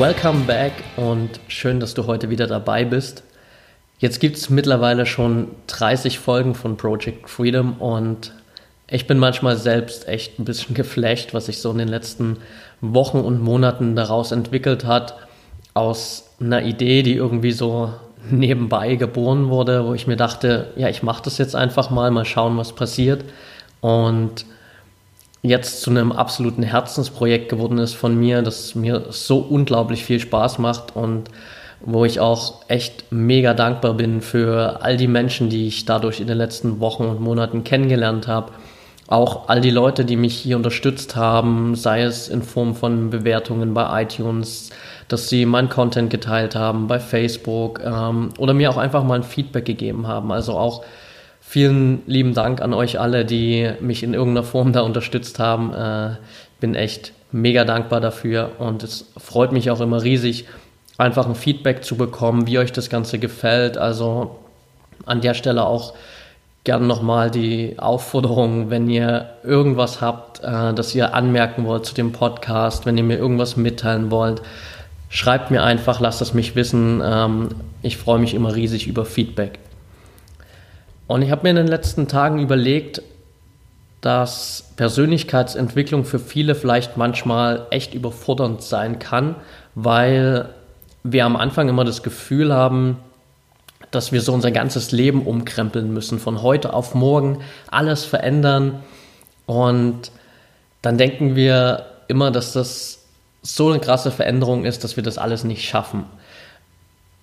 Welcome back und schön, dass du heute wieder dabei bist. Jetzt gibt es mittlerweile schon 30 Folgen von Project Freedom und ich bin manchmal selbst echt ein bisschen geflasht, was sich so in den letzten Wochen und Monaten daraus entwickelt hat. Aus einer Idee, die irgendwie so nebenbei geboren wurde, wo ich mir dachte, ja, ich mache das jetzt einfach mal, mal schauen, was passiert. Und jetzt zu einem absoluten Herzensprojekt geworden ist von mir, das mir so unglaublich viel Spaß macht und wo ich auch echt mega dankbar bin für all die Menschen, die ich dadurch in den letzten Wochen und Monaten kennengelernt habe. Auch all die Leute, die mich hier unterstützt haben, sei es in Form von Bewertungen bei iTunes, dass sie meinen Content geteilt haben bei Facebook ähm, oder mir auch einfach mal ein Feedback gegeben haben. Also auch Vielen lieben Dank an euch alle, die mich in irgendeiner Form da unterstützt haben. Äh, bin echt mega dankbar dafür und es freut mich auch immer riesig, einfach ein Feedback zu bekommen, wie euch das Ganze gefällt. Also an der Stelle auch gern nochmal die Aufforderung, wenn ihr irgendwas habt, äh, das ihr anmerken wollt zu dem Podcast, wenn ihr mir irgendwas mitteilen wollt, schreibt mir einfach, lasst es mich wissen. Ähm, ich freue mich immer riesig über Feedback. Und ich habe mir in den letzten Tagen überlegt, dass Persönlichkeitsentwicklung für viele vielleicht manchmal echt überfordernd sein kann, weil wir am Anfang immer das Gefühl haben, dass wir so unser ganzes Leben umkrempeln müssen, von heute auf morgen alles verändern. Und dann denken wir immer, dass das so eine krasse Veränderung ist, dass wir das alles nicht schaffen.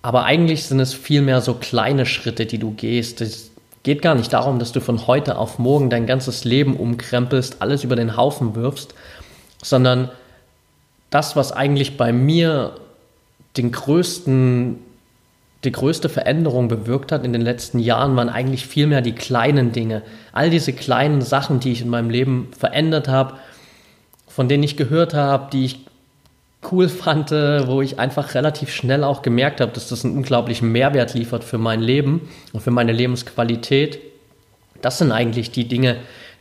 Aber eigentlich sind es vielmehr so kleine Schritte, die du gehst, geht gar nicht darum, dass du von heute auf morgen dein ganzes Leben umkrempelst, alles über den Haufen wirfst, sondern das, was eigentlich bei mir den größten, die größte Veränderung bewirkt hat in den letzten Jahren, waren eigentlich vielmehr die kleinen Dinge. All diese kleinen Sachen, die ich in meinem Leben verändert habe, von denen ich gehört habe, die ich cool fand, wo ich einfach relativ schnell auch gemerkt habe, dass das einen unglaublichen Mehrwert liefert für mein Leben und für meine Lebensqualität. Das sind eigentlich die Dinge,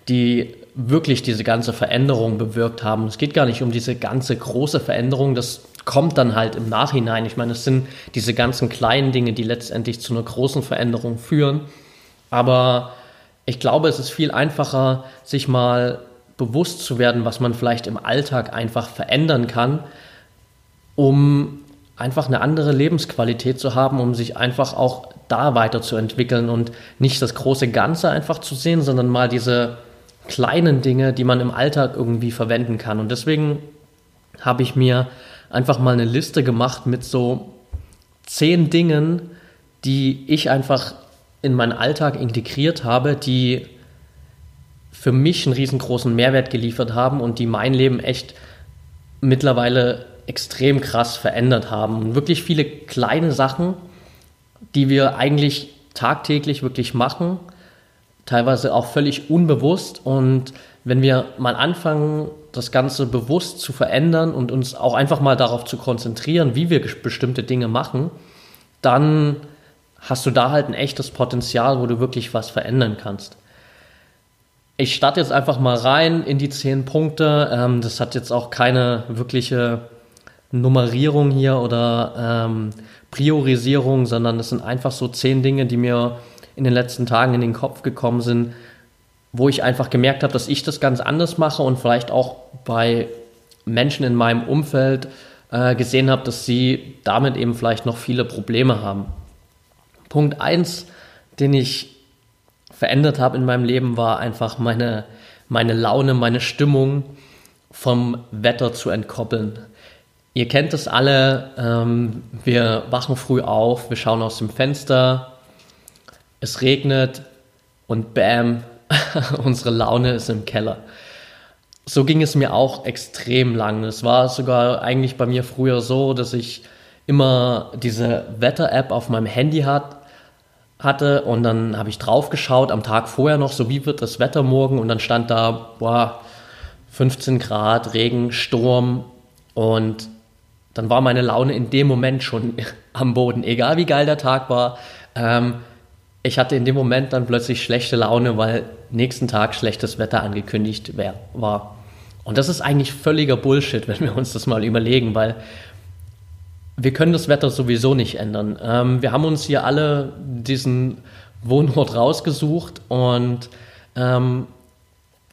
die wirklich diese ganze Veränderung bewirkt haben. Es geht gar nicht um diese ganze große Veränderung, das kommt dann halt im Nachhinein. Ich meine, es sind diese ganzen kleinen Dinge, die letztendlich zu einer großen Veränderung führen. Aber ich glaube, es ist viel einfacher, sich mal bewusst zu werden, was man vielleicht im Alltag einfach verändern kann, um einfach eine andere Lebensqualität zu haben, um sich einfach auch da weiterzuentwickeln und nicht das große Ganze einfach zu sehen, sondern mal diese kleinen Dinge, die man im Alltag irgendwie verwenden kann. Und deswegen habe ich mir einfach mal eine Liste gemacht mit so zehn Dingen, die ich einfach in meinen Alltag integriert habe, die für mich einen riesengroßen Mehrwert geliefert haben und die mein Leben echt mittlerweile extrem krass verändert haben. Und wirklich viele kleine Sachen, die wir eigentlich tagtäglich wirklich machen, teilweise auch völlig unbewusst. Und wenn wir mal anfangen, das Ganze bewusst zu verändern und uns auch einfach mal darauf zu konzentrieren, wie wir bestimmte Dinge machen, dann hast du da halt ein echtes Potenzial, wo du wirklich was verändern kannst. Ich starte jetzt einfach mal rein in die zehn Punkte. Ähm, das hat jetzt auch keine wirkliche Nummerierung hier oder ähm, Priorisierung, sondern es sind einfach so zehn Dinge, die mir in den letzten Tagen in den Kopf gekommen sind, wo ich einfach gemerkt habe, dass ich das ganz anders mache und vielleicht auch bei Menschen in meinem Umfeld äh, gesehen habe, dass sie damit eben vielleicht noch viele Probleme haben. Punkt eins, den ich verändert habe in meinem Leben, war einfach meine, meine Laune, meine Stimmung vom Wetter zu entkoppeln. Ihr kennt es alle, ähm, wir wachen früh auf, wir schauen aus dem Fenster, es regnet und bam, unsere Laune ist im Keller. So ging es mir auch extrem lang. Es war sogar eigentlich bei mir früher so, dass ich immer diese Wetter-App auf meinem Handy hat, hatte und dann habe ich drauf geschaut am Tag vorher noch, so wie wird das Wetter morgen und dann stand da, boah, 15 Grad, Regen, Sturm und dann war meine Laune in dem Moment schon am Boden, egal wie geil der Tag war. Ähm, ich hatte in dem Moment dann plötzlich schlechte Laune, weil nächsten Tag schlechtes Wetter angekündigt war. Und das ist eigentlich völliger Bullshit, wenn wir uns das mal überlegen, weil wir können das Wetter sowieso nicht ändern. Ähm, wir haben uns hier alle diesen Wohnort rausgesucht und ähm,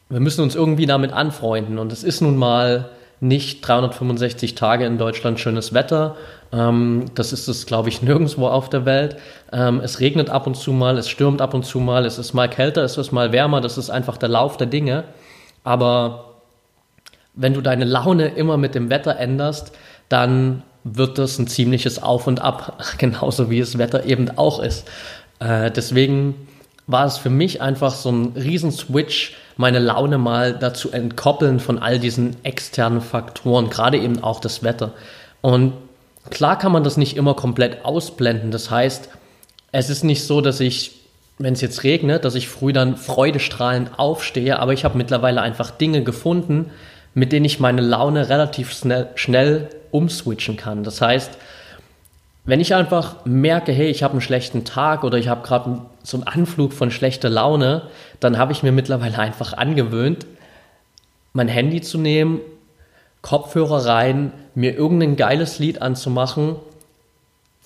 wir müssen uns irgendwie damit anfreunden. Und es ist nun mal nicht 365 Tage in Deutschland schönes Wetter. Ähm, das ist es, glaube ich, nirgendwo auf der Welt. Ähm, es regnet ab und zu mal, es stürmt ab und zu mal, es ist mal kälter, es ist mal wärmer. Das ist einfach der Lauf der Dinge. Aber wenn du deine Laune immer mit dem Wetter änderst, dann wird das ein ziemliches Auf und Ab, genauso wie das Wetter eben auch ist. Äh, deswegen war es für mich einfach so ein Riesenswitch, meine Laune mal dazu entkoppeln von all diesen externen Faktoren, gerade eben auch das Wetter. Und klar kann man das nicht immer komplett ausblenden. Das heißt, es ist nicht so, dass ich, wenn es jetzt regnet, dass ich früh dann freudestrahlend aufstehe, aber ich habe mittlerweile einfach Dinge gefunden, mit denen ich meine Laune relativ schnell, schnell umswitchen kann. Das heißt, wenn ich einfach merke, hey, ich habe einen schlechten Tag oder ich habe gerade so einen Anflug von schlechter Laune, dann habe ich mir mittlerweile einfach angewöhnt, mein Handy zu nehmen, Kopfhörer rein, mir irgendein geiles Lied anzumachen,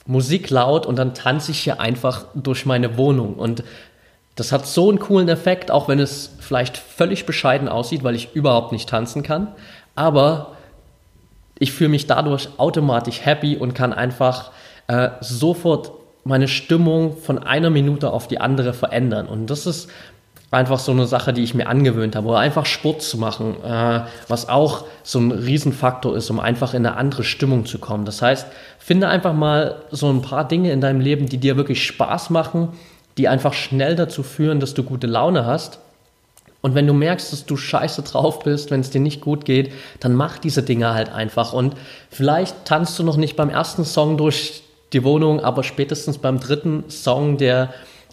Musik laut und dann tanze ich hier einfach durch meine Wohnung. Und das hat so einen coolen Effekt, auch wenn es vielleicht völlig bescheiden aussieht, weil ich überhaupt nicht tanzen kann. Aber ich fühle mich dadurch automatisch happy und kann einfach äh, sofort meine Stimmung von einer Minute auf die andere verändern. Und das ist einfach so eine Sache, die ich mir angewöhnt habe. Oder einfach Sport zu machen, äh, was auch so ein Riesenfaktor ist, um einfach in eine andere Stimmung zu kommen. Das heißt, finde einfach mal so ein paar Dinge in deinem Leben, die dir wirklich Spaß machen, die einfach schnell dazu führen, dass du gute Laune hast. Und wenn du merkst, dass du scheiße drauf bist, wenn es dir nicht gut geht, dann mach diese Dinge halt einfach. Und vielleicht tanzt du noch nicht beim ersten Song durch die Wohnung, aber spätestens beim dritten Song, der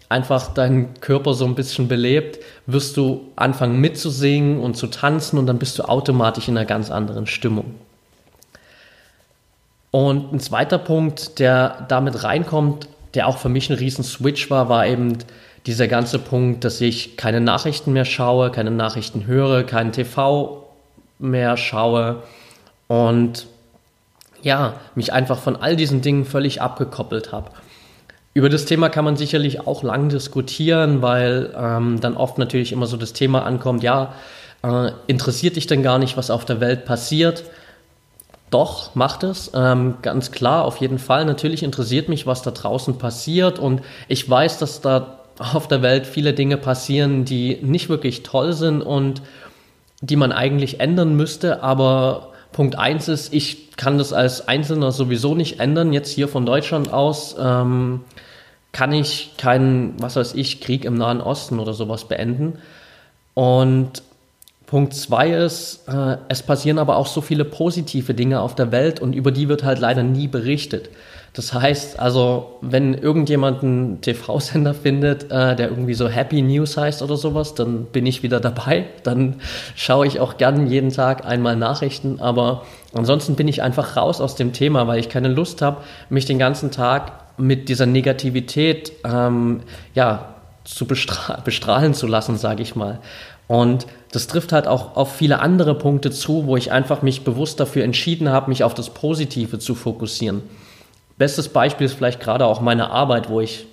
einfach deinen Körper so ein bisschen belebt, wirst du anfangen mitzusingen und zu tanzen und dann bist du automatisch in einer ganz anderen Stimmung. Und ein zweiter Punkt, der damit reinkommt, der auch für mich ein riesen Switch war, war eben dieser ganze Punkt, dass ich keine Nachrichten mehr schaue, keine Nachrichten höre, keinen TV mehr schaue und ja, mich einfach von all diesen Dingen völlig abgekoppelt habe. Über das Thema kann man sicherlich auch lang diskutieren, weil ähm, dann oft natürlich immer so das Thema ankommt, ja, äh, interessiert dich denn gar nicht, was auf der Welt passiert? Doch, macht es. Ähm, ganz klar, auf jeden Fall. Natürlich interessiert mich, was da draußen passiert und ich weiß, dass da auf der Welt viele Dinge passieren, die nicht wirklich toll sind und die man eigentlich ändern müsste, aber Punkt eins ist, ich kann das als Einzelner sowieso nicht ändern. Jetzt hier von Deutschland aus ähm, kann ich keinen, was weiß ich, Krieg im Nahen Osten oder sowas beenden. Und Punkt zwei ist, äh, es passieren aber auch so viele positive Dinge auf der Welt und über die wird halt leider nie berichtet. Das heißt, also, wenn irgendjemand einen TV-Sender findet, äh, der irgendwie so Happy News heißt oder sowas, dann bin ich wieder dabei. Dann schaue ich auch gern jeden Tag einmal Nachrichten. Aber ansonsten bin ich einfach raus aus dem Thema, weil ich keine Lust habe, mich den ganzen Tag mit dieser Negativität ähm, ja, zu bestra bestrahlen zu lassen, sage ich mal. Und das trifft halt auch auf viele andere Punkte zu, wo ich einfach mich bewusst dafür entschieden habe, mich auf das Positive zu fokussieren. Bestes Beispiel ist vielleicht gerade auch meine Arbeit, wo ich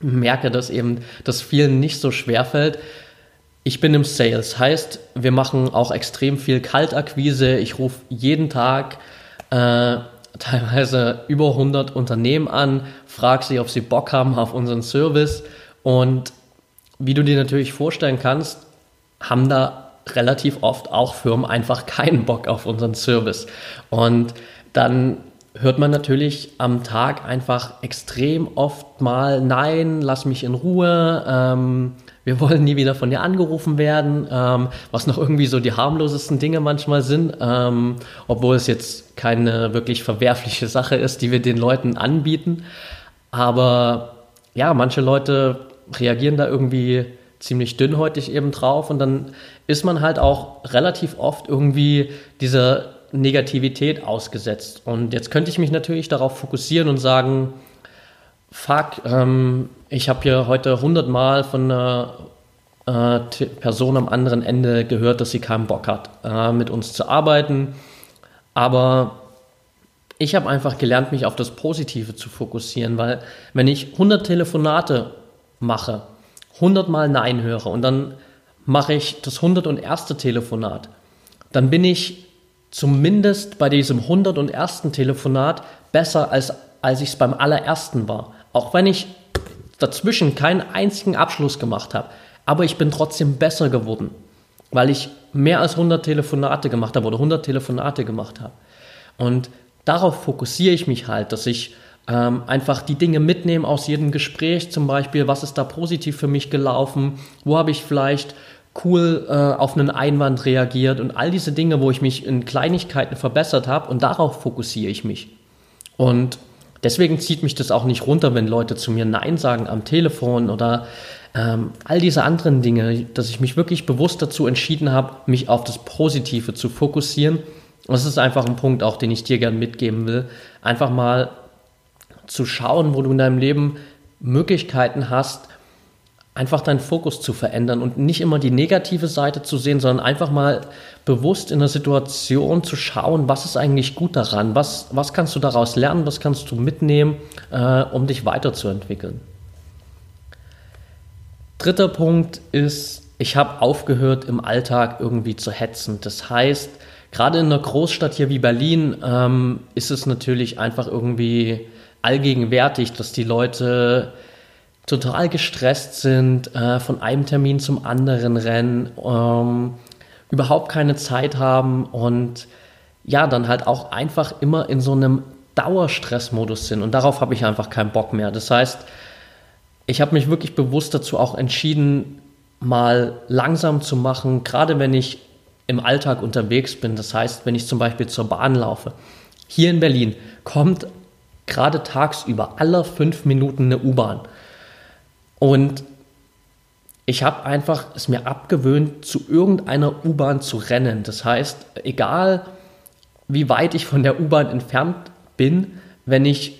merke, dass eben das vielen nicht so schwer fällt. Ich bin im Sales, heißt, wir machen auch extrem viel Kaltakquise. Ich rufe jeden Tag äh, teilweise über 100 Unternehmen an, frage sie, ob sie Bock haben auf unseren Service. Und wie du dir natürlich vorstellen kannst, haben da relativ oft auch Firmen einfach keinen Bock auf unseren Service. Und dann hört man natürlich am Tag einfach extrem oft mal, nein, lass mich in Ruhe, ähm, wir wollen nie wieder von dir angerufen werden, ähm, was noch irgendwie so die harmlosesten Dinge manchmal sind, ähm, obwohl es jetzt keine wirklich verwerfliche Sache ist, die wir den Leuten anbieten. Aber ja, manche Leute reagieren da irgendwie ziemlich dünnhäutig eben drauf und dann ist man halt auch relativ oft irgendwie dieser Negativität ausgesetzt. Und jetzt könnte ich mich natürlich darauf fokussieren und sagen, fuck, ähm, ich habe hier heute hundertmal von einer äh, Person am anderen Ende gehört, dass sie keinen Bock hat, äh, mit uns zu arbeiten. Aber ich habe einfach gelernt, mich auf das Positive zu fokussieren, weil wenn ich 100 Telefonate mache, 100 Mal Nein höre und dann mache ich das 101. Telefonat, dann bin ich zumindest bei diesem 101. Telefonat besser, als, als ich es beim allerersten war. Auch wenn ich dazwischen keinen einzigen Abschluss gemacht habe. Aber ich bin trotzdem besser geworden, weil ich mehr als 100 Telefonate gemacht habe oder 100 Telefonate gemacht habe. Und darauf fokussiere ich mich halt, dass ich ähm, einfach die Dinge mitnehme aus jedem Gespräch, zum Beispiel, was ist da positiv für mich gelaufen, wo habe ich vielleicht cool äh, auf einen Einwand reagiert und all diese Dinge, wo ich mich in Kleinigkeiten verbessert habe und darauf fokussiere ich mich. Und deswegen zieht mich das auch nicht runter, wenn Leute zu mir Nein sagen am Telefon oder ähm, all diese anderen Dinge, dass ich mich wirklich bewusst dazu entschieden habe, mich auf das Positive zu fokussieren. das ist einfach ein Punkt, auch den ich dir gern mitgeben will. Einfach mal zu schauen, wo du in deinem Leben Möglichkeiten hast, einfach deinen Fokus zu verändern und nicht immer die negative Seite zu sehen, sondern einfach mal bewusst in der Situation zu schauen, was ist eigentlich gut daran, was, was kannst du daraus lernen, was kannst du mitnehmen, äh, um dich weiterzuentwickeln. Dritter Punkt ist, ich habe aufgehört, im Alltag irgendwie zu hetzen. Das heißt, gerade in einer Großstadt hier wie Berlin ähm, ist es natürlich einfach irgendwie allgegenwärtig, dass die Leute total gestresst sind, äh, von einem Termin zum anderen rennen, ähm, überhaupt keine Zeit haben und ja, dann halt auch einfach immer in so einem Dauerstressmodus sind. Und darauf habe ich einfach keinen Bock mehr. Das heißt, ich habe mich wirklich bewusst dazu auch entschieden, mal langsam zu machen, gerade wenn ich im Alltag unterwegs bin. Das heißt, wenn ich zum Beispiel zur Bahn laufe. Hier in Berlin kommt gerade tagsüber alle fünf Minuten eine U-Bahn. Und ich habe einfach es mir abgewöhnt, zu irgendeiner U-Bahn zu rennen. Das heißt, egal wie weit ich von der U-Bahn entfernt bin, wenn ich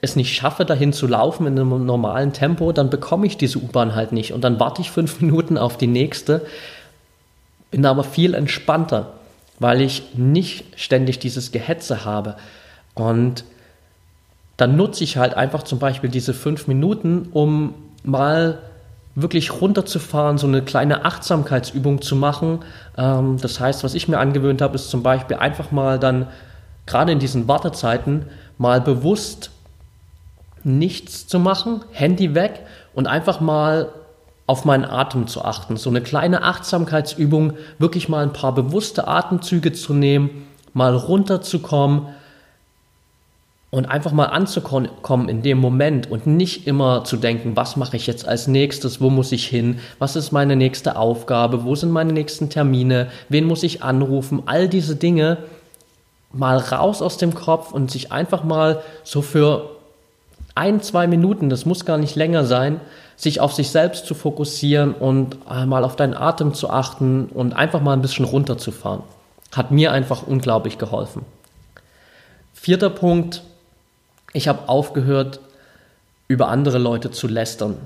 es nicht schaffe, dahin zu laufen in einem normalen Tempo, dann bekomme ich diese U-Bahn halt nicht. Und dann warte ich fünf Minuten auf die nächste, bin aber viel entspannter, weil ich nicht ständig dieses Gehetze habe. Und dann nutze ich halt einfach zum Beispiel diese fünf Minuten, um mal wirklich runterzufahren, so eine kleine Achtsamkeitsübung zu machen. Ähm, das heißt, was ich mir angewöhnt habe, ist zum Beispiel einfach mal dann, gerade in diesen Wartezeiten, mal bewusst nichts zu machen, Handy weg und einfach mal auf meinen Atem zu achten. So eine kleine Achtsamkeitsübung, wirklich mal ein paar bewusste Atemzüge zu nehmen, mal runterzukommen, und einfach mal anzukommen in dem Moment und nicht immer zu denken, was mache ich jetzt als nächstes, wo muss ich hin, was ist meine nächste Aufgabe, wo sind meine nächsten Termine, wen muss ich anrufen, all diese Dinge mal raus aus dem Kopf und sich einfach mal so für ein, zwei Minuten, das muss gar nicht länger sein, sich auf sich selbst zu fokussieren und mal auf deinen Atem zu achten und einfach mal ein bisschen runterzufahren. Hat mir einfach unglaublich geholfen. Vierter Punkt, ich habe aufgehört, über andere Leute zu lästern.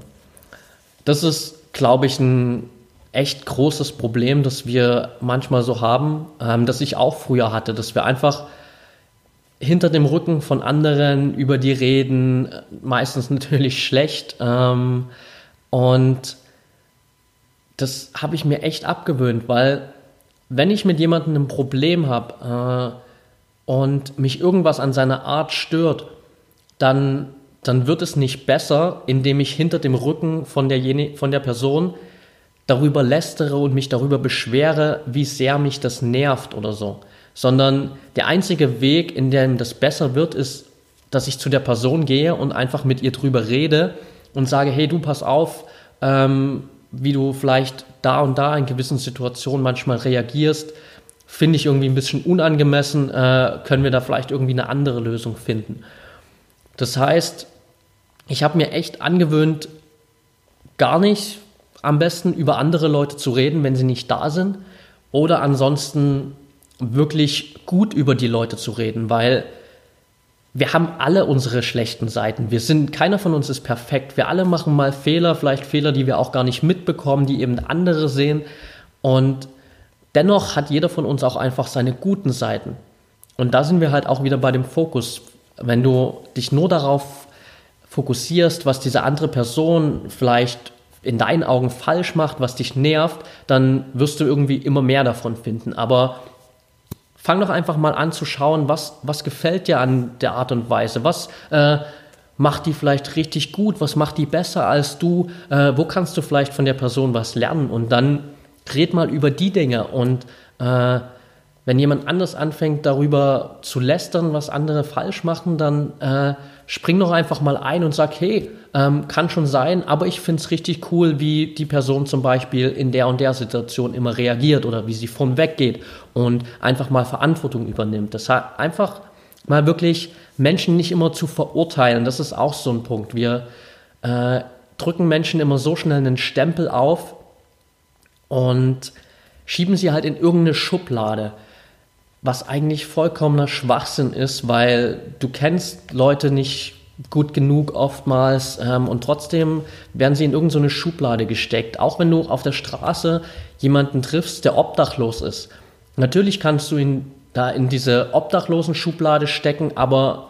Das ist, glaube ich, ein echt großes Problem, das wir manchmal so haben, ähm, das ich auch früher hatte, dass wir einfach hinter dem Rücken von anderen über die reden, meistens natürlich schlecht. Ähm, und das habe ich mir echt abgewöhnt, weil wenn ich mit jemandem ein Problem habe äh, und mich irgendwas an seiner Art stört, dann, dann wird es nicht besser, indem ich hinter dem Rücken von der, von der Person darüber lästere und mich darüber beschwere, wie sehr mich das nervt oder so. Sondern der einzige Weg, in dem das besser wird, ist, dass ich zu der Person gehe und einfach mit ihr drüber rede und sage, hey, du pass auf, ähm, wie du vielleicht da und da in gewissen Situationen manchmal reagierst, finde ich irgendwie ein bisschen unangemessen, äh, können wir da vielleicht irgendwie eine andere Lösung finden. Das heißt, ich habe mir echt angewöhnt, gar nicht am besten über andere Leute zu reden, wenn sie nicht da sind, oder ansonsten wirklich gut über die Leute zu reden, weil wir haben alle unsere schlechten Seiten. Wir sind, keiner von uns ist perfekt. Wir alle machen mal Fehler, vielleicht Fehler, die wir auch gar nicht mitbekommen, die eben andere sehen. Und dennoch hat jeder von uns auch einfach seine guten Seiten. Und da sind wir halt auch wieder bei dem Fokus. Wenn du dich nur darauf fokussierst, was diese andere Person vielleicht in deinen Augen falsch macht, was dich nervt, dann wirst du irgendwie immer mehr davon finden. Aber fang doch einfach mal an zu schauen, was, was gefällt dir an der Art und Weise, was äh, macht die vielleicht richtig gut, was macht die besser als du, äh, wo kannst du vielleicht von der Person was lernen? Und dann red mal über die Dinge und äh, wenn jemand anders anfängt darüber zu lästern, was andere falsch machen, dann äh, spring doch einfach mal ein und sag, hey, ähm, kann schon sein, aber ich finde es richtig cool, wie die Person zum Beispiel in der und der Situation immer reagiert oder wie sie von weggeht und einfach mal Verantwortung übernimmt. Das heißt, einfach mal wirklich Menschen nicht immer zu verurteilen, das ist auch so ein Punkt. Wir äh, drücken Menschen immer so schnell einen Stempel auf und schieben sie halt in irgendeine Schublade was eigentlich vollkommener Schwachsinn ist, weil du kennst Leute nicht gut genug oftmals ähm, und trotzdem werden sie in irgendeine so Schublade gesteckt. Auch wenn du auf der Straße jemanden triffst, der obdachlos ist. Natürlich kannst du ihn da in diese obdachlosen Schublade stecken, aber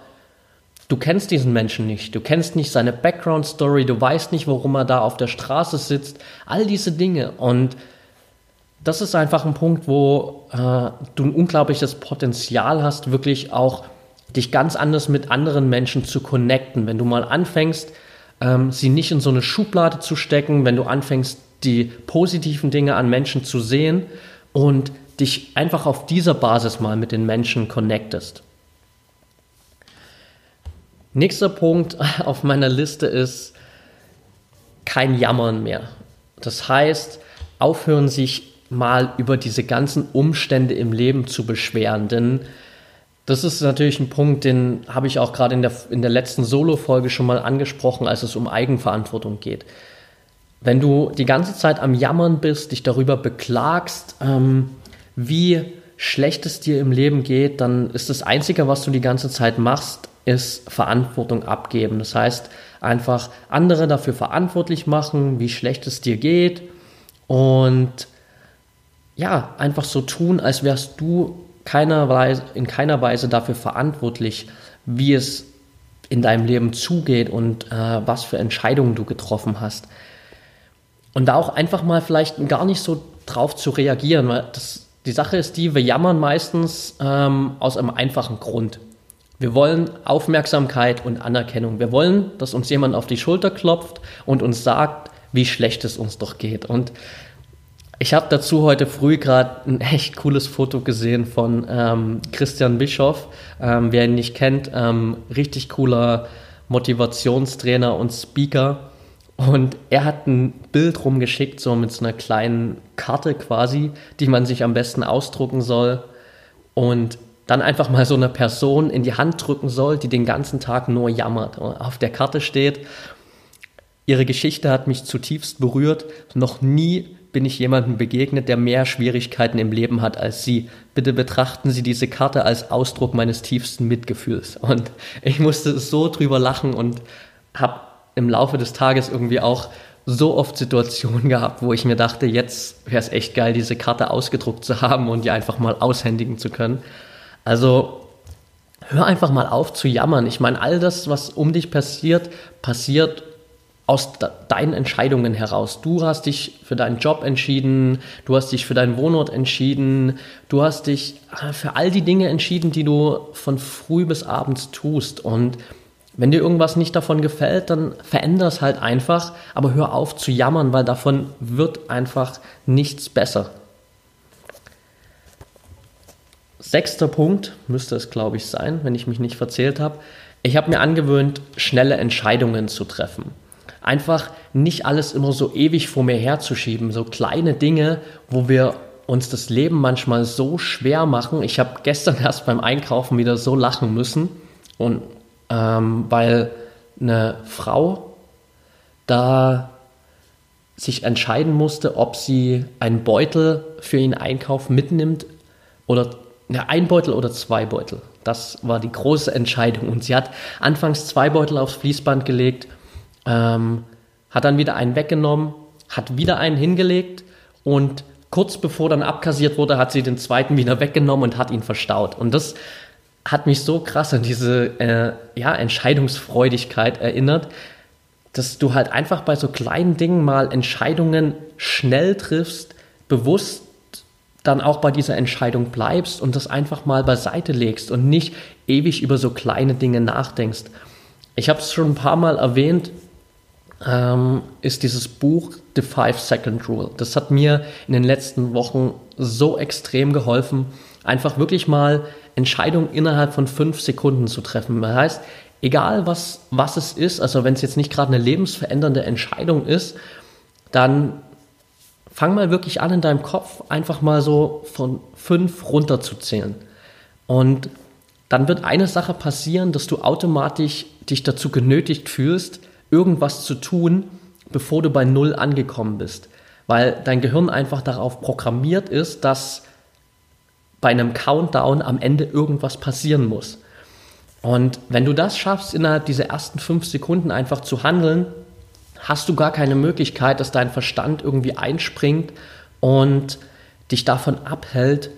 du kennst diesen Menschen nicht. Du kennst nicht seine Background Story, du weißt nicht, warum er da auf der Straße sitzt. All diese Dinge und das ist einfach ein Punkt, wo äh, du ein unglaubliches Potenzial hast, wirklich auch dich ganz anders mit anderen Menschen zu connecten. Wenn du mal anfängst, ähm, sie nicht in so eine Schublade zu stecken, wenn du anfängst, die positiven Dinge an Menschen zu sehen und dich einfach auf dieser Basis mal mit den Menschen connectest. Nächster Punkt auf meiner Liste ist kein Jammern mehr. Das heißt, aufhören, sich mal über diese ganzen Umstände im Leben zu beschweren. Denn das ist natürlich ein Punkt, den habe ich auch gerade in der, in der letzten Solo-Folge schon mal angesprochen, als es um Eigenverantwortung geht. Wenn du die ganze Zeit am Jammern bist, dich darüber beklagst, ähm, wie schlecht es dir im Leben geht, dann ist das Einzige, was du die ganze Zeit machst, ist Verantwortung abgeben. Das heißt, einfach andere dafür verantwortlich machen, wie schlecht es dir geht und ja, einfach so tun, als wärst du keiner Weise, in keiner Weise dafür verantwortlich, wie es in deinem Leben zugeht und äh, was für Entscheidungen du getroffen hast. Und da auch einfach mal vielleicht gar nicht so drauf zu reagieren, weil das, die Sache ist die, wir jammern meistens ähm, aus einem einfachen Grund. Wir wollen Aufmerksamkeit und Anerkennung. Wir wollen, dass uns jemand auf die Schulter klopft und uns sagt, wie schlecht es uns doch geht. Und ich habe dazu heute früh gerade ein echt cooles Foto gesehen von ähm, Christian Bischoff. Ähm, wer ihn nicht kennt, ähm, richtig cooler Motivationstrainer und Speaker. Und er hat ein Bild rumgeschickt, so mit so einer kleinen Karte quasi, die man sich am besten ausdrucken soll. Und dann einfach mal so eine Person in die Hand drücken soll, die den ganzen Tag nur jammert. Und auf der Karte steht, ihre Geschichte hat mich zutiefst berührt. Noch nie bin ich jemandem begegnet, der mehr Schwierigkeiten im Leben hat als Sie. Bitte betrachten Sie diese Karte als Ausdruck meines tiefsten Mitgefühls. Und ich musste so drüber lachen und habe im Laufe des Tages irgendwie auch so oft Situationen gehabt, wo ich mir dachte, jetzt wäre es echt geil, diese Karte ausgedruckt zu haben und die einfach mal aushändigen zu können. Also hör einfach mal auf zu jammern. Ich meine, all das, was um dich passiert, passiert aus deinen Entscheidungen heraus. Du hast dich für deinen Job entschieden, du hast dich für deinen Wohnort entschieden, du hast dich äh, für all die Dinge entschieden, die du von früh bis abends tust. Und wenn dir irgendwas nicht davon gefällt, dann veränder es halt einfach, aber hör auf zu jammern, weil davon wird einfach nichts besser. Sechster Punkt müsste es, glaube ich, sein, wenn ich mich nicht verzählt habe. Ich habe mir angewöhnt, schnelle Entscheidungen zu treffen. Einfach nicht alles immer so ewig vor mir herzuschieben. So kleine Dinge, wo wir uns das Leben manchmal so schwer machen. Ich habe gestern erst beim Einkaufen wieder so lachen müssen. Und ähm, weil eine Frau da sich entscheiden musste, ob sie einen Beutel für ihren Einkauf mitnimmt oder ja, ein Beutel oder zwei Beutel. Das war die große Entscheidung. Und sie hat anfangs zwei Beutel aufs Fließband gelegt, ähm, hat dann wieder einen weggenommen, hat wieder einen hingelegt und kurz bevor dann abkassiert wurde, hat sie den zweiten wieder weggenommen und hat ihn verstaut. Und das hat mich so krass an diese äh, ja, Entscheidungsfreudigkeit erinnert, dass du halt einfach bei so kleinen Dingen mal Entscheidungen schnell triffst, bewusst dann auch bei dieser Entscheidung bleibst und das einfach mal beiseite legst und nicht ewig über so kleine Dinge nachdenkst. Ich habe es schon ein paar Mal erwähnt, ähm, ist dieses Buch The Five Second Rule. Das hat mir in den letzten Wochen so extrem geholfen, einfach wirklich mal Entscheidungen innerhalb von fünf Sekunden zu treffen. Das heißt, egal was, was es ist, also wenn es jetzt nicht gerade eine lebensverändernde Entscheidung ist, dann fang mal wirklich an in deinem Kopf einfach mal so von fünf runterzuzählen. Und dann wird eine Sache passieren, dass du automatisch dich dazu genötigt fühlst, irgendwas zu tun, bevor du bei Null angekommen bist. Weil dein Gehirn einfach darauf programmiert ist, dass bei einem Countdown am Ende irgendwas passieren muss. Und wenn du das schaffst, innerhalb dieser ersten fünf Sekunden einfach zu handeln, hast du gar keine Möglichkeit, dass dein Verstand irgendwie einspringt und dich davon abhält,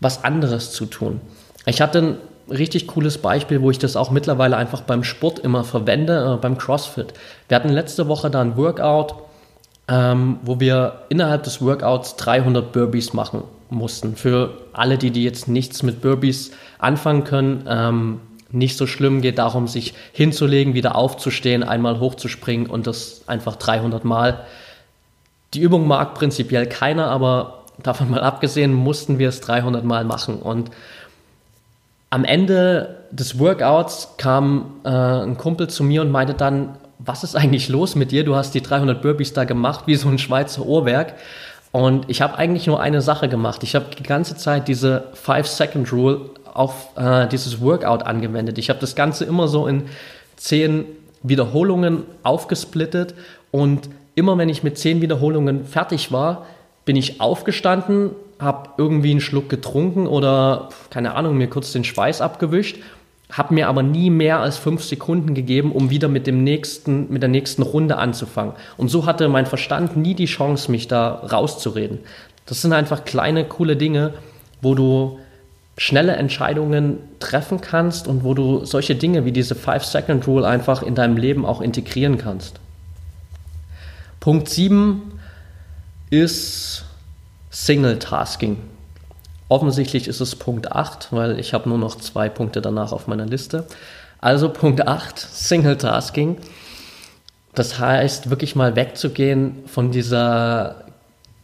was anderes zu tun. Ich hatte richtig cooles Beispiel, wo ich das auch mittlerweile einfach beim Sport immer verwende, äh, beim CrossFit. Wir hatten letzte Woche da ein Workout, ähm, wo wir innerhalb des Workouts 300 Burpees machen mussten. Für alle, die, die jetzt nichts mit Burpees anfangen können, ähm, nicht so schlimm, geht darum, sich hinzulegen, wieder aufzustehen, einmal hochzuspringen und das einfach 300 Mal. Die Übung mag prinzipiell keiner, aber davon mal abgesehen, mussten wir es 300 Mal machen. Und am Ende des Workouts kam äh, ein Kumpel zu mir und meinte dann, was ist eigentlich los mit dir? Du hast die 300 Burpees da gemacht, wie so ein Schweizer Uhrwerk. Und ich habe eigentlich nur eine Sache gemacht. Ich habe die ganze Zeit diese 5-Second-Rule auf äh, dieses Workout angewendet. Ich habe das Ganze immer so in zehn Wiederholungen aufgesplittet und immer wenn ich mit zehn Wiederholungen fertig war, bin ich aufgestanden, habe irgendwie einen Schluck getrunken oder keine Ahnung, mir kurz den Schweiß abgewischt, habe mir aber nie mehr als fünf Sekunden gegeben, um wieder mit dem nächsten, mit der nächsten Runde anzufangen. Und so hatte mein Verstand nie die Chance, mich da rauszureden. Das sind einfach kleine, coole Dinge, wo du schnelle Entscheidungen treffen kannst und wo du solche Dinge wie diese Five-Second-Rule einfach in deinem Leben auch integrieren kannst. Punkt 7 ist Single-Tasking. Offensichtlich ist es Punkt 8, weil ich habe nur noch zwei Punkte danach auf meiner Liste. Also Punkt 8, Single-Tasking. Das heißt, wirklich mal wegzugehen von dieser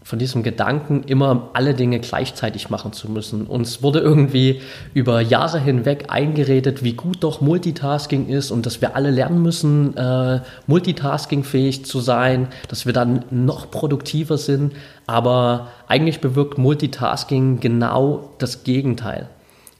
von diesem Gedanken, immer alle Dinge gleichzeitig machen zu müssen. Uns wurde irgendwie über Jahre hinweg eingeredet, wie gut doch Multitasking ist und dass wir alle lernen müssen, äh, multitaskingfähig zu sein, dass wir dann noch produktiver sind. Aber eigentlich bewirkt Multitasking genau das Gegenteil.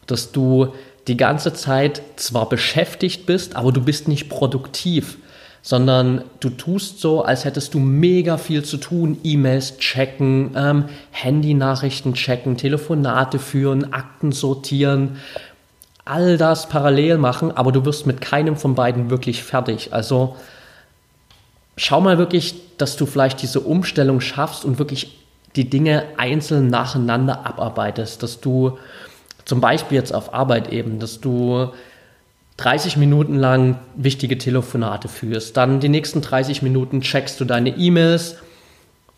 Dass du die ganze Zeit zwar beschäftigt bist, aber du bist nicht produktiv sondern du tust so, als hättest du mega viel zu tun, E-Mails checken, ähm, Handy-Nachrichten checken, Telefonate führen, Akten sortieren, all das parallel machen, aber du wirst mit keinem von beiden wirklich fertig. Also schau mal wirklich, dass du vielleicht diese Umstellung schaffst und wirklich die Dinge einzeln nacheinander abarbeitest, dass du zum Beispiel jetzt auf Arbeit eben, dass du 30 Minuten lang wichtige Telefonate führst. Dann die nächsten 30 Minuten checkst du deine E-Mails,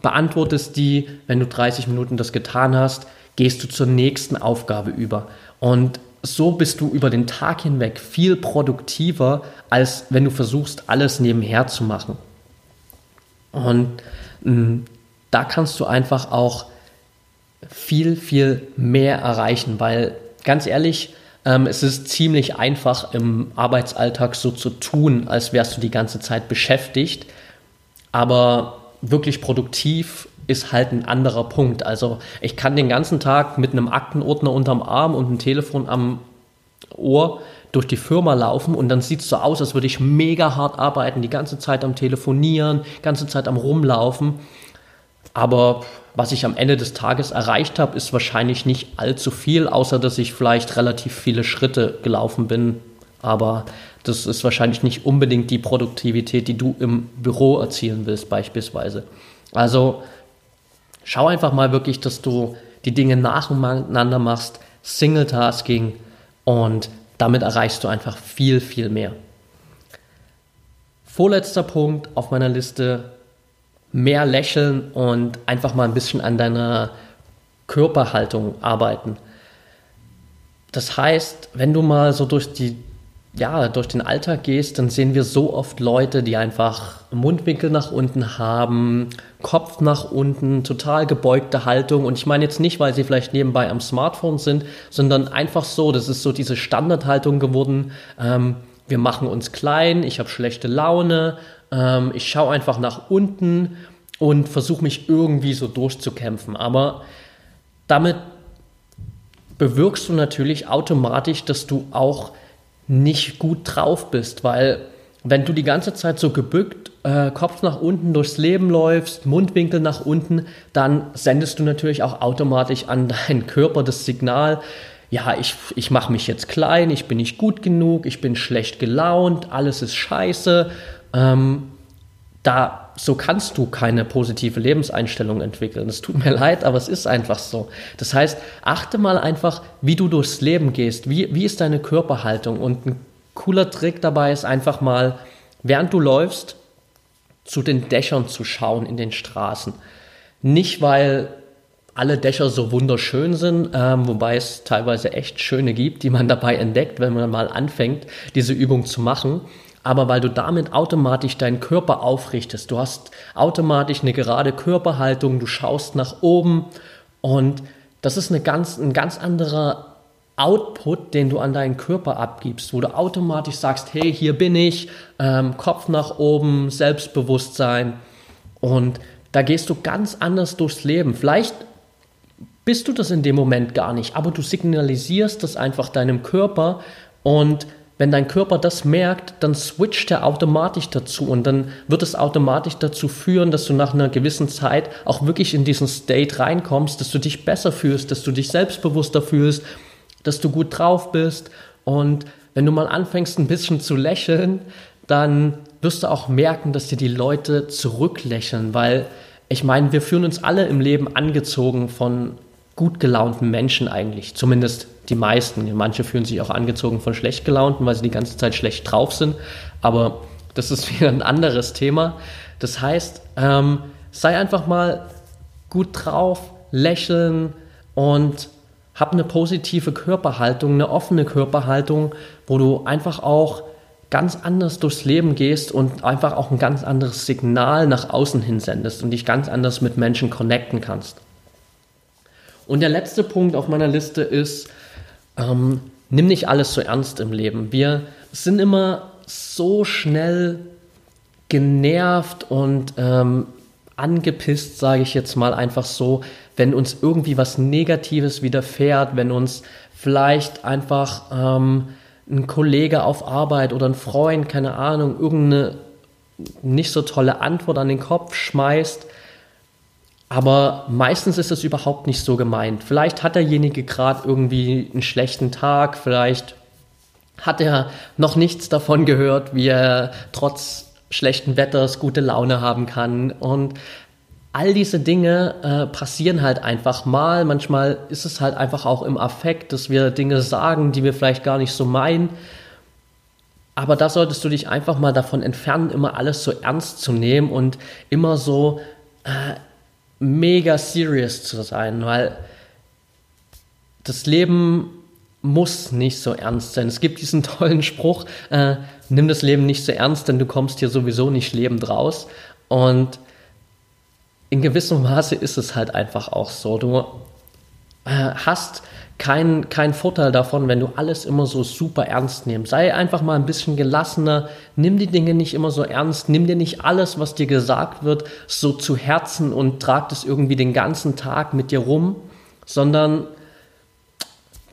beantwortest die. Wenn du 30 Minuten das getan hast, gehst du zur nächsten Aufgabe über. Und so bist du über den Tag hinweg viel produktiver, als wenn du versuchst, alles nebenher zu machen. Und mh, mm, da kannst du einfach auch viel, viel mehr erreichen, weil ganz ehrlich, Ähm, es ist ziemlich einfach im Arbeitsalltag so zu tun, als wärst du die ganze Zeit beschäftigt. Aber wirklich produktiv ist halt ein anderer Punkt. Also ich kann den ganzen Tag mit einem Aktenordner unterm Arm und einem Telefon am Ohr durch die Firma laufen und dann sieht es so aus, als würde ich mega hart arbeiten, die ganze Zeit am Telefonieren, ganze Zeit am Rumlaufen. Aber was ich am Ende des Tages erreicht habe, ist wahrscheinlich nicht allzu viel, außer dass ich vielleicht relativ viele Schritte gelaufen bin. Aber das ist wahrscheinlich nicht unbedingt die Produktivität, die du im Büro erzielen willst, beispielsweise. Also schau einfach mal wirklich, dass du die Dinge nacheinander machst, Single-Tasking und damit erreichst du einfach viel, viel mehr. Vorletzter Punkt auf meiner Liste, mehr lächeln und einfach mal ein bisschen an deiner Körperhaltung arbeiten. Das heißt, wenn du mal so durch die ja, durch den Alltag gehst, dann sehen wir so oft Leute, die einfach Mundwinkel nach unten haben, Kopf nach unten, total gebeugte Haltung. Und ich meine jetzt nicht, weil sie vielleicht nebenbei am Smartphone sind, sondern einfach so, das ist so diese Standardhaltung geworden. Ähm, wir machen uns klein, ich habe schlechte Laune, ähm, ich schaue einfach nach unten und versuche mich irgendwie so durchzukämpfen. Aber damit bewirkst du natürlich automatisch, dass du auch nicht gut drauf bist, weil wenn du die ganze Zeit so gebückt, äh, Kopf nach unten durchs Leben läufst, Mundwinkel nach unten, dann sendest du natürlich auch automatisch an deinen Körper das Signal, ja, ich, ich mache mich jetzt klein, ich bin nicht gut genug, ich bin schlecht gelaunt, alles ist scheiße. Ähm, da, so kannst du keine positive Lebenseinstellung entwickeln. Es tut mir leid, aber es ist einfach so. Das heißt, achte mal einfach, wie du durchs Leben gehst. Wie, wie ist deine Körperhaltung? Und ein cooler Trick dabei ist einfach mal, während du läufst, zu den Dächern zu schauen in den Straßen. Nicht, weil alle Dächer so wunderschön sind, ähm, wobei es teilweise echt schöne gibt, die man dabei entdeckt, wenn man mal anfängt, diese Übung zu machen, aber weil du damit automatisch deinen Körper aufrichtest. Du hast automatisch eine gerade Körperhaltung, du schaust nach oben und das ist eine ganz, ein ganz anderer Output, den du an deinen Körper abgibst, wo du automatisch sagst, hey, hier bin ich, ähm, Kopf nach oben, Selbstbewusstsein und da gehst du ganz anders durchs Leben. Vielleicht bist du das in dem Moment gar nicht, aber du signalisierst das einfach deinem Körper und wenn dein Körper das merkt, dann switcht er automatisch dazu und dann wird es automatisch dazu führen, dass du nach einer gewissen Zeit auch wirklich in diesen State reinkommst, dass du dich besser fühlst, dass du dich selbstbewusster fühlst, dass du gut drauf bist. Und wenn du mal anfängst ein bisschen zu lächeln, dann wirst du auch merken, dass dir die Leute zurücklächeln, weil ich meine, wir fühlen uns alle im Leben angezogen von gut gelaunten Menschen eigentlich, zumindest die meisten. Manche fühlen sich auch angezogen von schlecht gelaunten, weil sie die ganze Zeit schlecht drauf sind. Aber das ist wieder ein anderes Thema. Das heißt, ähm, sei einfach mal gut drauf, lächeln und hab eine positive Körperhaltung, eine offene Körperhaltung, wo du einfach auch ganz anders durchs Leben gehst und einfach auch ein ganz anderes Signal nach außen hin sendest und dich ganz anders mit Menschen connecten kannst. Und der letzte Punkt auf meiner Liste ist, ähm, nimm nicht alles so ernst im Leben. Wir sind immer so schnell genervt und ähm, angepisst, sage ich jetzt mal einfach so, wenn uns irgendwie was Negatives widerfährt, wenn uns vielleicht einfach ähm, ein Kollege auf Arbeit oder ein Freund, keine Ahnung, irgendeine nicht so tolle Antwort an den Kopf schmeißt, aber meistens ist es überhaupt nicht so gemeint. Vielleicht hat derjenige gerade irgendwie einen schlechten Tag, vielleicht hat er noch nichts davon gehört, wie er trotz schlechten Wetters gute Laune haben kann. Und all diese Dinge äh, passieren halt einfach mal. Manchmal ist es halt einfach auch im Affekt, dass wir Dinge sagen, die wir vielleicht gar nicht so meinen. Aber da solltest du dich einfach mal davon entfernen, immer alles so ernst zu nehmen und immer so äh, mega serious zu sein, weil das Leben muss nicht so ernst sein. Es gibt diesen tollen Spruch, äh, nimm das Leben nicht so ernst, denn du kommst hier sowieso nicht lebend raus. Und in gewissem Maße ist es halt einfach auch so. Du, äh, hast keinen kein Vorteil davon, wenn du alles immer so super ernst nimmst. Sei einfach mal ein bisschen gelassener, nimm die Dinge nicht immer so ernst, nimm dir nicht alles, was dir gesagt wird, so zu Herzen und trag das irgendwie den ganzen Tag mit dir rum, sondern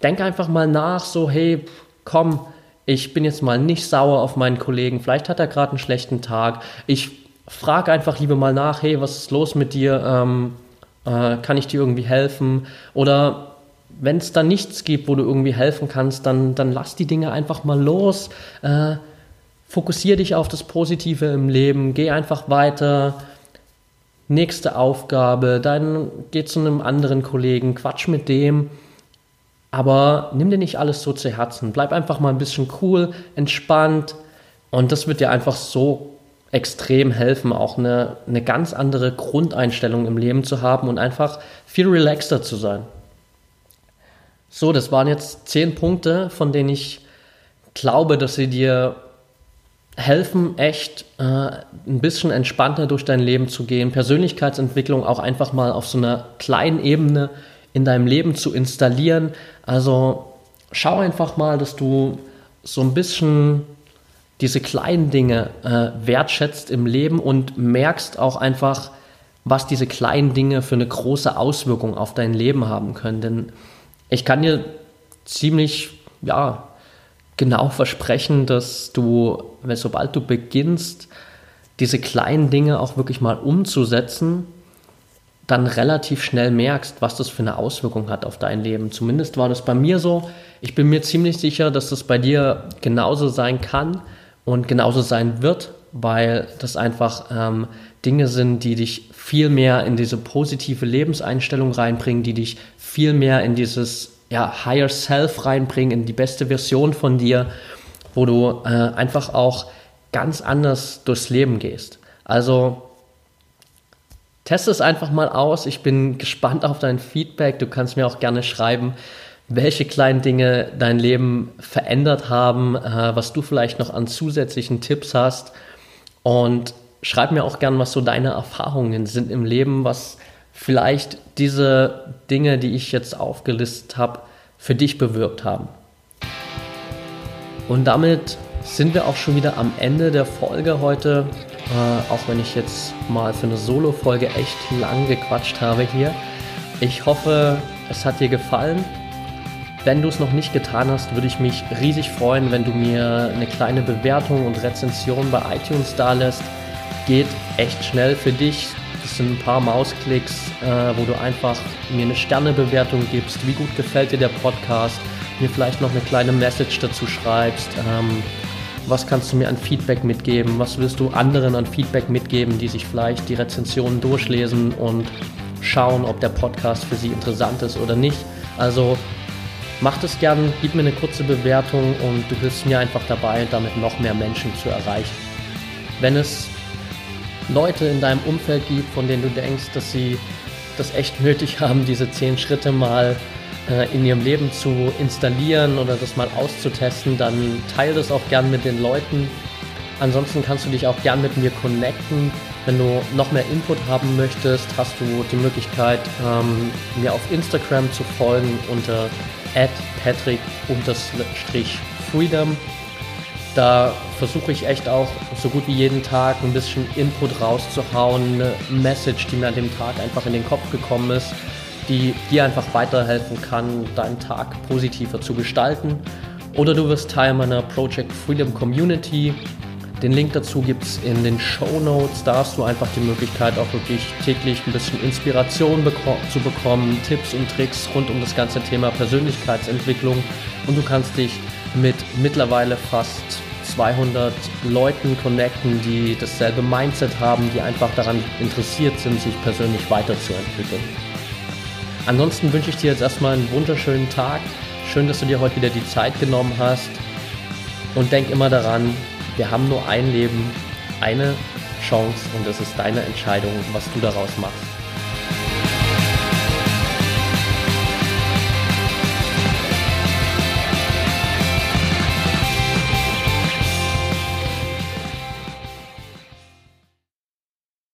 denk einfach mal nach, so hey, komm, ich bin jetzt mal nicht sauer auf meinen Kollegen, vielleicht hat er gerade einen schlechten Tag. Ich frage einfach lieber mal nach, hey, was ist los mit dir? Ähm, äh, kann ich dir irgendwie helfen? Oder wenn es da nichts gibt, wo du irgendwie helfen kannst, dann, dann lass die Dinge einfach mal los. Äh, fokussier dich auf das Positive im Leben, geh einfach weiter. Nächste Aufgabe, dann geh zu einem anderen Kollegen, quatsch mit dem. Aber nimm dir nicht alles so zu Herzen. Bleib einfach mal ein bisschen cool, entspannt. Und das wird dir einfach so extrem helfen, auch eine, eine ganz andere Grundeinstellung im Leben zu haben und einfach viel relaxter zu sein. So, das waren jetzt zehn Punkte, von denen ich glaube, dass sie dir helfen, echt äh, ein bisschen entspannter durch dein Leben zu gehen, Persönlichkeitsentwicklung auch einfach mal auf so einer kleinen Ebene in deinem Leben zu installieren. Also schau einfach mal, dass du so ein bisschen diese kleinen Dinge äh, wertschätzt im Leben und merkst auch einfach, was diese kleinen Dinge für eine große Auswirkung auf dein Leben haben können. Denn ich kann dir ziemlich, ja, genau versprechen, dass du, sobald du beginnst, diese kleinen Dinge auch wirklich mal umzusetzen, dann relativ schnell merkst, was das für eine Auswirkung hat auf dein Leben. Zumindest war das bei mir so. Ich bin mir ziemlich sicher, dass das bei dir genauso sein kann und genauso sein wird, weil das einfach ähm, Dinge sind, die dich viel mehr in diese positive Lebenseinstellung reinbringen, die dich viel mehr in dieses ja, Higher Self reinbringen, in die beste Version von dir, wo du äh, einfach auch ganz anders durchs Leben gehst. Also teste es einfach mal aus. Ich bin gespannt auf dein Feedback. Du kannst mir auch gerne schreiben, welche kleinen Dinge dein Leben verändert haben, äh, was du vielleicht noch an zusätzlichen Tipps hast. Und schreib mir auch gerne, was so deine Erfahrungen sind im Leben, was vielleicht diese Dinge, die ich jetzt aufgelistet habe, für dich bewirkt haben. Und damit sind wir auch schon wieder am Ende der Folge heute. Äh, auch wenn ich jetzt mal für eine Solo-Folge echt lang gequatscht habe hier. Ich hoffe, es hat dir gefallen. Wenn du es noch nicht getan hast, würde ich mich riesig freuen, wenn du mir eine kleine Bewertung und Rezension bei iTunes da lässt. Geht echt schnell für dich. Das sind ein paar Mausklicks, äh, wo du einfach mir eine Sternebewertung gibst. Wie gut gefällt dir der Podcast? Mir vielleicht noch eine kleine Message dazu schreibst. Ähm, was kannst du mir an Feedback mitgeben? Was willst du anderen an Feedback mitgeben, die sich vielleicht die Rezensionen durchlesen und schauen, ob der Podcast für sie interessant ist oder nicht? Also Mach das gern, gib mir eine kurze Bewertung und du hilfst mir einfach dabei, damit noch mehr Menschen zu erreichen. Wenn es Leute in deinem Umfeld gibt, von denen du denkst, dass sie das echt nötig haben, diese zehn Schritte mal äh, in ihrem Leben zu installieren oder das mal auszutesten, dann teile das auch gern mit den Leuten. Ansonsten kannst du dich auch gern mit mir connecten. Wenn du noch mehr Input haben möchtest, hast du die Möglichkeit, ähm, mir auf Instagram zu folgen unter at patrick-freedom. Da versuche ich echt auch so gut wie jeden Tag ein bisschen Input rauszuhauen, eine Message, die mir an dem Tag einfach in den Kopf gekommen ist, die dir einfach weiterhelfen kann, deinen Tag positiver zu gestalten. Oder du wirst Teil meiner Project Freedom Community. Den Link dazu gibt es in den Show Notes. Da hast du einfach die Möglichkeit, auch wirklich täglich ein bisschen Inspiration beko zu bekommen, Tipps und Tricks rund um das ganze Thema Persönlichkeitsentwicklung. Und du kannst dich mit mittlerweile fast 200 Leuten connecten, die dasselbe Mindset haben, die einfach daran interessiert sind, sich persönlich weiterzuentwickeln. Ansonsten wünsche ich dir jetzt erstmal einen wunderschönen Tag. Schön, dass du dir heute wieder die Zeit genommen hast. Und denk immer daran, wir haben nur ein Leben, eine Chance und es ist deine Entscheidung, was du daraus machst.